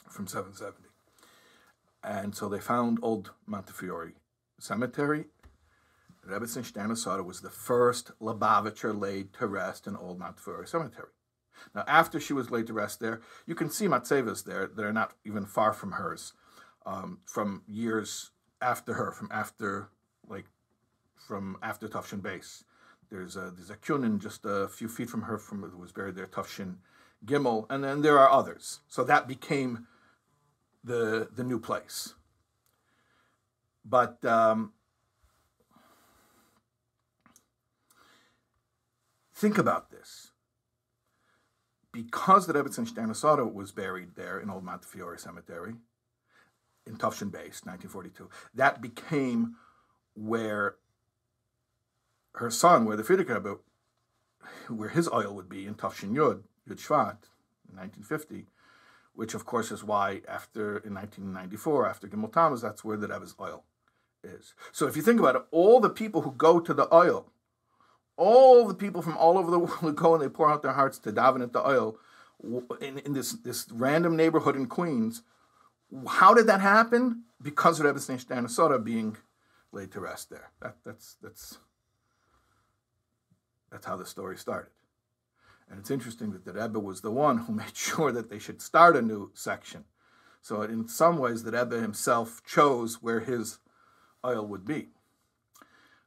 from 770. And so they found Old Montefiore Cemetery. Rebbetzin Shterna Sara was the first Lubavitcher laid to rest in Old Montefiore Cemetery. Now, after she was laid to rest there, you can see matzevas there that are not even far from hers, um, from years after her, from after like from after Tufshin Base. There's a there's a kunin just a few feet from her from who was buried there, Tufshin Gimel, and then there are others. So that became the the new place. But um, think about this. Because the Rebbetzin Shterna Sara was buried there in Old Montefiore Cemetery, in Tufshin Base, 1942, that became where her son, where the Rebbe, where his Ohel would be in Tufshin Yud, Yud Shvat, in 1950, which of course is why after, in 1994, after Gimel Tammuz, that's where the Rebbe's Ohel is. So if you think about it, all the people who go to the Ohel, all the people from all over the world who go and they pour out their hearts to daven at the Ohel in, in this, this random neighborhood in Queens. How did that happen? Because of Rebbe Snei being laid to rest there. That, that's, that's, that's how the story started. And it's interesting that the Rebbe was the one who made sure that they should start a new section. So in some ways, the Rebbe himself chose where his Ohel would be.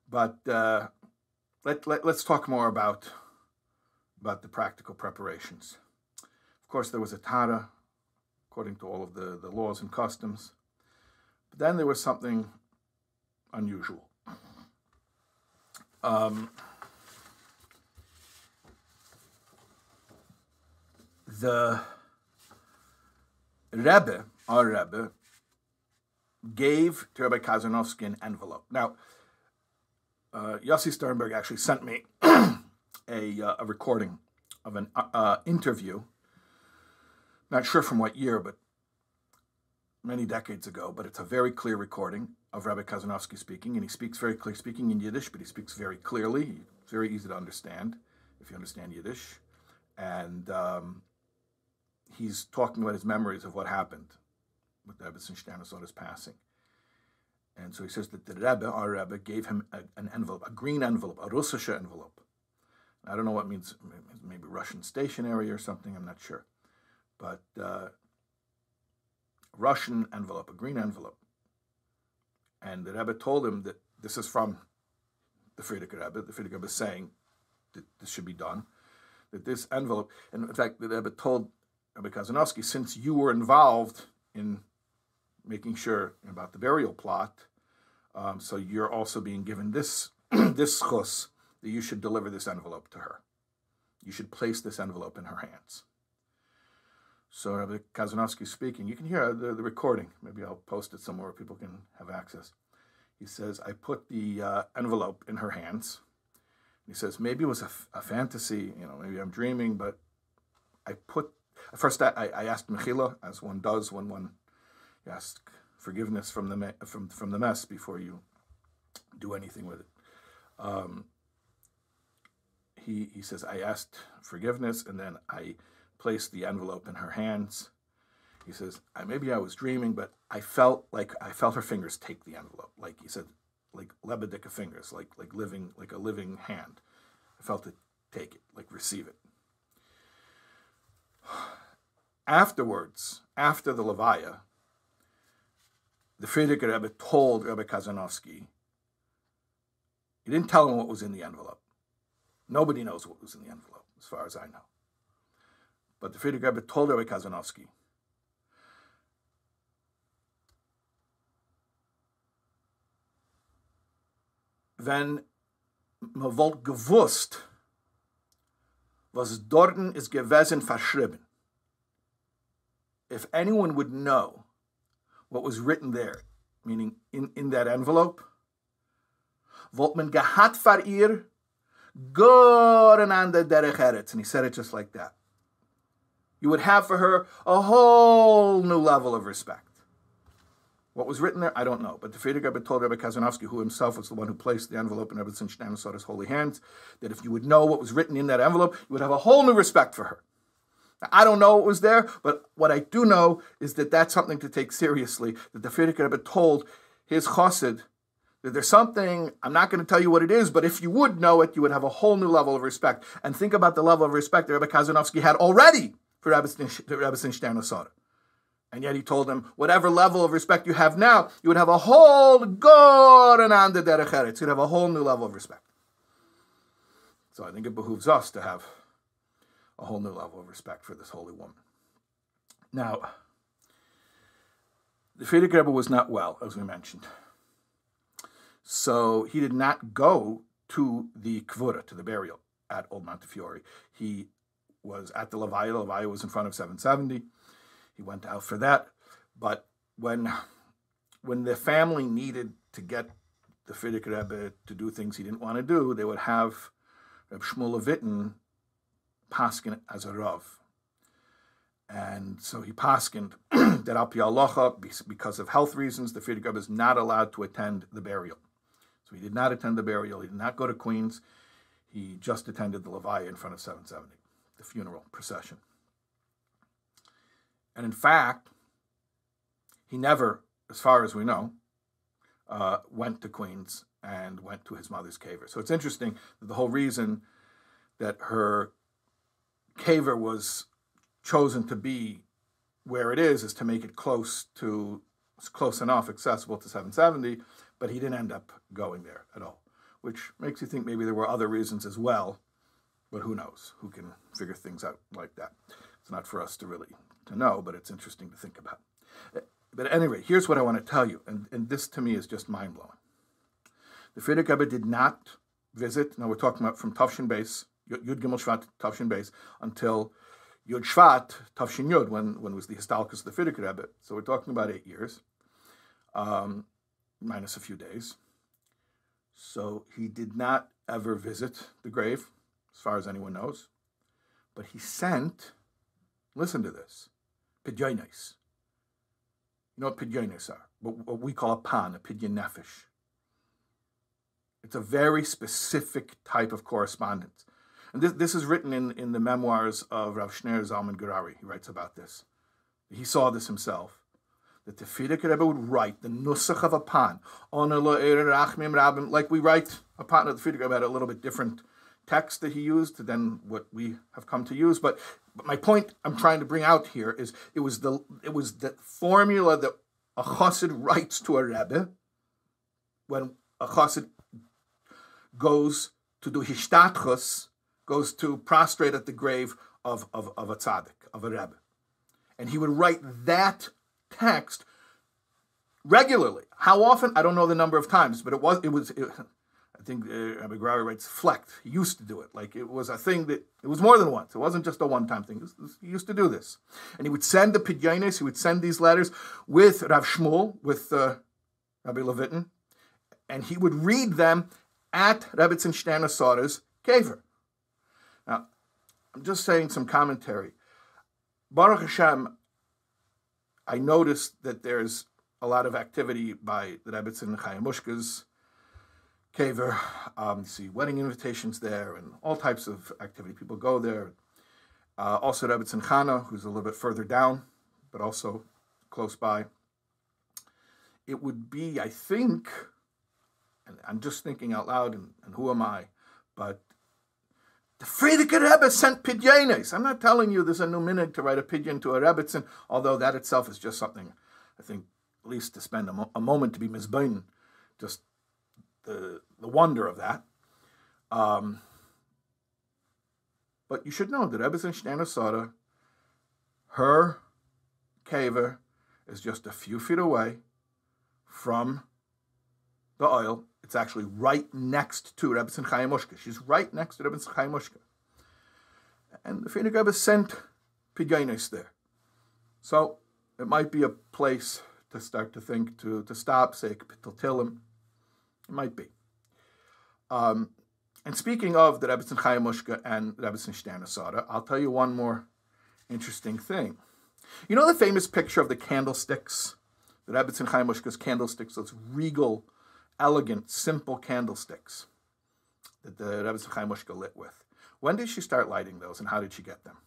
But uh, let, let, let's talk more about, about the practical preparations. Of course, there was a Tahara, according to all of the, the laws and customs. But then there was something unusual. Um, the Rebbe, our Rebbe, gave to Rabbi Kazarnovsky an envelope. Now, uh, Yossi Sternberg actually sent me a, uh, a recording of an uh, uh, interview, not sure from what year, but many decades ago, but it's a very clear recording of Rabbi Kazarnovsky speaking, and he speaks very clear, speaking in Yiddish, but he speaks very clearly. It's very easy to understand if you understand Yiddish. And um, he's talking about his memories of what happened with the Rebbetzin Shterna Sara's passing. And so he says that the Rebbe, our Rebbe, gave him a, an envelope, a green envelope, a Russische envelope. I don't know what it means, maybe Russian stationery or something, I'm not sure. But uh, Russian envelope, a green envelope. And the Rebbe told him that this is from the Frierdiker Rebbe. The Frierdiker Rebbe is saying that this should be done. That this envelope, and in fact, the Rebbe told Rabbi Kazarnovsky, since you were involved in making sure about the burial plot, um, so you're also being given this this chus that you should deliver this envelope to her. You should place this envelope in her hands. So Rabbi Kazarnovsky speaking. You can hear the, the recording. Maybe I'll post it somewhere where people can have access. He says, I put the uh, envelope in her hands. He says, maybe it was a, a fantasy, you know, maybe I'm dreaming, but I put First, I, I asked Mechila, as one does when one asks forgiveness from the from from the mess before you do anything with it. Um, he he says I asked forgiveness and then I placed the envelope in her hands. He says I, maybe I was dreaming, but I felt like I felt her fingers take the envelope, like he said, like lebedika fingers, like like living like a living hand. I felt it take it, like receive it afterwards, after the Levaya, the Frierdiker Rebbe told Rebbe Kazarnovsky, he didn't tell him what was in the envelope. Nobody knows what was in the envelope, as far as I know. But the Frierdiker Rebbe told Rebbe Kazarnovsky, wenn man wollte gewusst, was dorten ist gewesen verschrieben, if anyone would know what was written there, meaning in, in that envelope, Voltman gehat far ihr goren an der derech eretz. And he said it just like that. You would have for her a whole new level of respect. What was written there, I don't know. But the Frierdiker Rebbe told Rebbe Kazarnovsky, who himself was the one who placed the envelope in Rebbetzin Shterna Sara's holy hands, that if you would know what was written in that envelope, you would have a whole new respect for her. Now, I don't know what was there, but what I do know is that that's something to take seriously. That the Frierdiker Rebbe told his chassid that there's something, I'm not going to tell you what it is, but if you would know it, you would have a whole new level of respect. And think about the level of respect that Rebbe Kazarnovsky had already for Rebbe Stanislaus. And yet he told him, whatever level of respect you have now, you would have a whole God and on the You'd have a whole new level of respect. So I think it behooves us to have a whole new level of respect for this holy woman. Now, the Frierdiker Rebbe was not well, as we mentioned. So he did not go to the Kvura, to the burial at Old Montefiore. He was at the Levaya. The Levaya was in front of 770. He went out for that. But when when the family needed to get the Frierdiker Rebbe to do things he didn't want to do, they would have Reb Shmuel Levitin paskin as a Rav. And so he paskined that Al Pi because of health reasons, the Frierdiker Rebbe is not allowed to attend the burial. So he did not attend the burial. He did not go to Queens. He just attended the Levaya in front of 770, the funeral procession. And in fact, he never, as far as we know, uh, went to Queens and went to his mother's kever. So it's interesting that the whole reason that her kever was chosen to be where it is is to make it close to close enough accessible to 770 but he didn't end up going there at all, which makes you think maybe there were other reasons as well. But who knows? Who can figure things out like that? It's not for us to really to know, but it's interesting to think about. But at any rate, here's what I want to tell you, and, and this to me is just mind blowing. The Frierdiker Rebbe did not visit. Now we're talking about from Tavshin base, Yud Gimel Shvat Tavshin base, until Yud Shvat Tavshin Yud, when when was the Histalkus of the Frierdiker Rebbe. So we're talking about eight years. Um, minus a few days. So he did not ever visit the grave, as far as anyone knows. But he sent, listen to this, pidyonis. You know what pidyonis are? What we call a pan, a pidyon nefesh. It's a very specific type of correspondence. And this, this is written in, in the memoirs of Rav Shneur Zalman Gurary. He writes about this. He saw this himself that the Frierdiker Rebbe would write the nusach of a pan like we write a pan of the Frierdiker Rebbe had a little bit different text that he used than what we have come to use. But, but my point I'm trying to bring out here is it was the it was the formula that a chassid writes to a rebbe when a chassid goes to do hishtachos, goes to prostrate at the grave of, of, of a tzaddik, of a rebbe. And he would write that text regularly. How often? I don't know the number of times, but it was it was. It, I think uh, Rabbi writes flecht. He used to do it. Like it was a thing that it was more than once. It wasn't just a one-time thing. He used to do this, and he would send the pidyanis. He would send these letters with Rav Shmuel, with uh, Rabbi Levitin, and he would read them at Rebbetzin Shterna Sara's kever. Now, I'm just saying some commentary. Baruch Hashem, I noticed that there's a lot of activity by the Rebbetzin Kever. Um, see wedding invitations there and all types of activity. People go there. Uh, also, Rebbetzin Chana, who's a little bit further down, but also close by. It would be, I think, and I'm just thinking out loud, and, and who am I? But the Frierdiker Rebbe sent pidyones. I'm not telling you there's a new minute to write a pidyon to a Rebbetzin, although that itself is just something I think at least to spend a, mo- a moment to be mizbein, just the the wonder of that. Um, but you should know that Rebbetzin Shterna Sara, her kever is just a few feet away from the Ohel it's actually right next to Rebbetzin Chayamushka. She's right next to Rebbetzin Chayamushka. And the Frierdiker Rebbe sent Pidyanis there. So it might be a place to start to think, to, to stop, say Kapitel Tehillim. It might be. Um, and speaking of the Rebbetzin Chayamushka and Rebbetzin Shterna I'll tell you one more interesting thing. You know the famous picture of the candlesticks? The Rebbetzin Chayamushka's candlesticks, those regal elegant, simple candlesticks that the Rebbe Chaya Mushka lit with. When did she start lighting those, and how did she get them?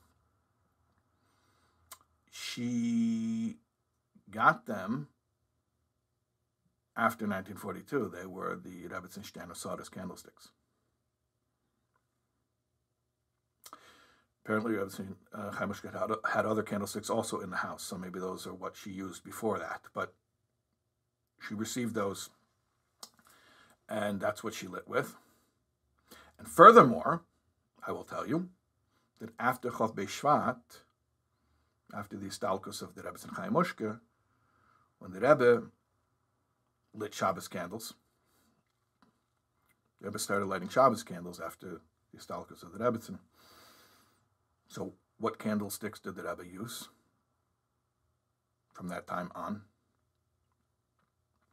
She got them after 1942. They were the Rebbetzin Shterna Sara's candlesticks. Apparently, Rebbetzin uh, Chaim had, had other candlesticks also in the house, so maybe those are what she used before that. But she received those and that's what she lit with. And furthermore, I will tell you that after Chof Shvat, after the Histalkus of the Rebbe and Chaya Mushka, when the Rebbe lit Shabbos candles, the Rebbe started lighting Shabbos candles after the Histalkus of the Rebbetzin. So, what candlesticks did the Rebbe use from that time on?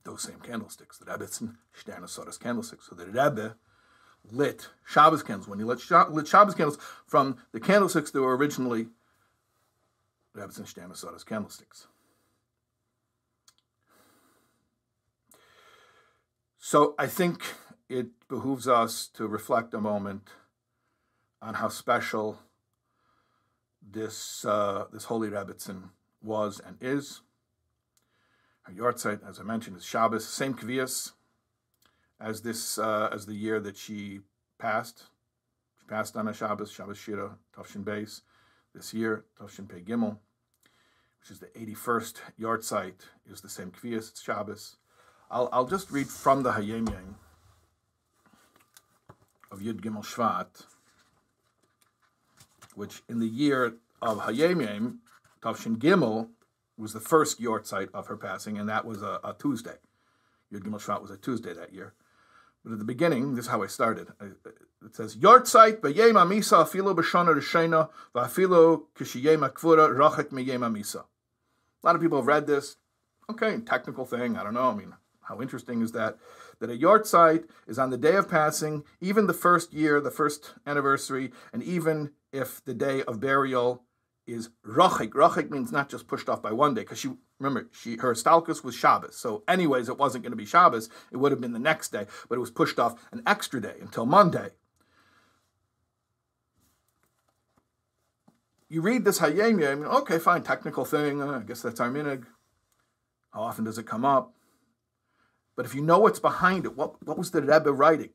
Those same candlesticks, the Rebbetzin Shterna candlesticks. So the Rebbe lit Shabbos candles. When he lit, Shabbos candles from the candlesticks that were originally Rebbetzin Shterna Sara's candlesticks. So I think it behooves us to reflect a moment on how special this uh, this holy Rebbetzin was and is. Her yahrzeit, as I mentioned, is Shabbos, same kvias as this uh, as the year that she passed. She passed on a Shabbos, Shabbos Shira, Tavshin Beis. This year, Tavshin Pei Gimel, which is the 81st yahrzeit, is the same kvias, it's Shabbos. I'll, I'll just read from the Hayom Yom Yud Gimel Shvat, which in the year of Hayom Tavshin Gimel, was the first yahrzeit of her passing, and that was a, a Tuesday. Yud Gimel Shvat was a Tuesday that year. But at the beginning, this is how I started. It says, Yahrzeit b'yem amisa afilo b'shana rishena v'afilo kishiyem akvura rachek miyem amisa. A lot of people have read this. Okay, technical thing, I don't know. I mean, how interesting is that? That a yahrzeit is on the day of passing, even the first year, the first anniversary, and even if the day of burial is rachik. Rachik means not just pushed off by one day, because she remember she her stalkus was Shabbos. So, anyways, it wasn't going to be Shabbos. It would have been the next day, but it was pushed off an extra day until Monday. You read this Hayom Yom, okay, fine, technical thing. Uh, I guess that's our minhag. How often does it come up? But if you know what's behind it, what, what was the Rebbe writing?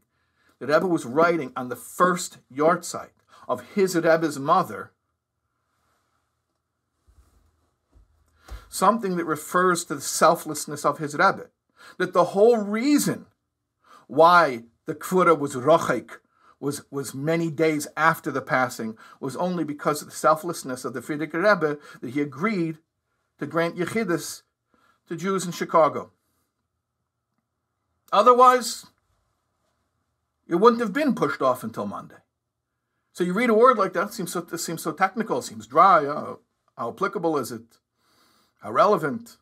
The Rebbe was writing on the first yahrzeit of his Rebbe's mother, something that refers to the selflessness of his Rebbe. That the whole reason why the Kvura was rochek, was, was many days after the passing, was only because of the selflessness of the Frierdiker Rebbe that he agreed to grant Yechidus to Jews in Chicago. Otherwise, it wouldn't have been pushed off until Monday. So you read a word like that, it seems so, seems so technical, seems dry. How applicable is it? How relevant?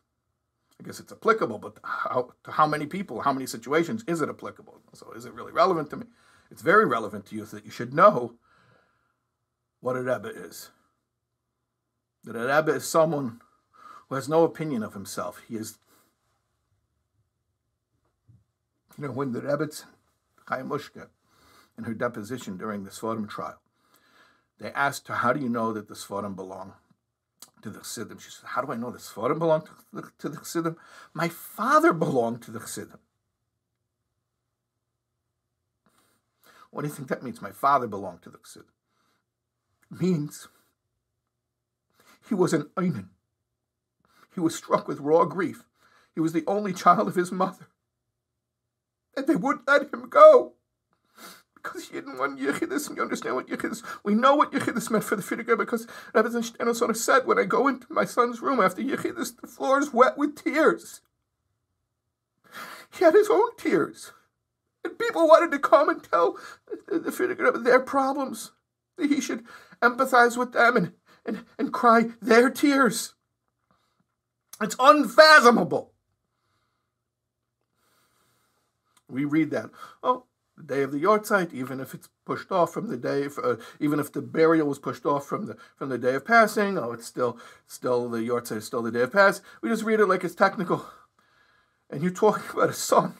I guess it's applicable, but how, to how many people, how many situations is it applicable? So is it really relevant to me? It's very relevant to you that you should know what a Rebbe is. That a Rebbe is someone who has no opinion of himself. He is, you know, when the Rebbe's Chaim in her deposition during the Sforim trial, they asked her, How do you know that the Sforim belong to the Chassidim. She said, How do I know the Sforim belong to the, to the Chassidim? My father belonged to the Chassidim. What do you think that means? My father belonged to the Chassidim. It means he was an Einan. He was struck with raw grief. He was the only child of his mother. And they wouldn't let him go because he didn't want Yechidus, and you understand what Yechidus. We know what Yechidus meant for the Frierdiker because Rabbi of said, when I go into my son's room after Yechidus, the floor is wet with tears. He had his own tears. And people wanted to come and tell the, the their problems. That he should empathize with them and, and, and cry their tears. It's unfathomable. We read that. Oh, the day of the yahrzeit, even if it's pushed off from the day, uh, even if the burial was pushed off from the from the day of passing, oh, it's still still the yahrzeit is still the day of pass. We just read it like it's technical, and you're talking about a son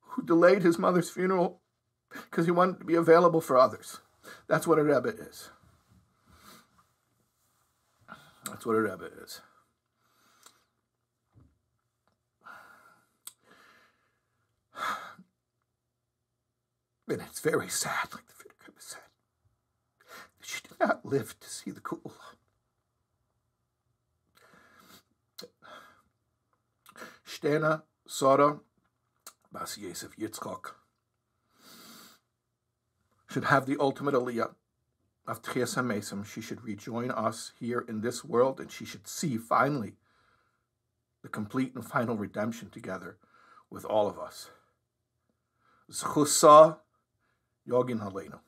who delayed his mother's funeral because he wanted to be available for others. That's what a rebbe is. That's what a rebbe is. And it's very sad, like the Frierdiker said, that she did not live to see the cool. Shterna Sora Bas Yosef Yitzchok should have the ultimate aliyah of Tchias HaMesim. She should rejoin us here in this world, and she should see finally the complete and final redemption together with all of us. Zchusa Jag inhandlar Hallino.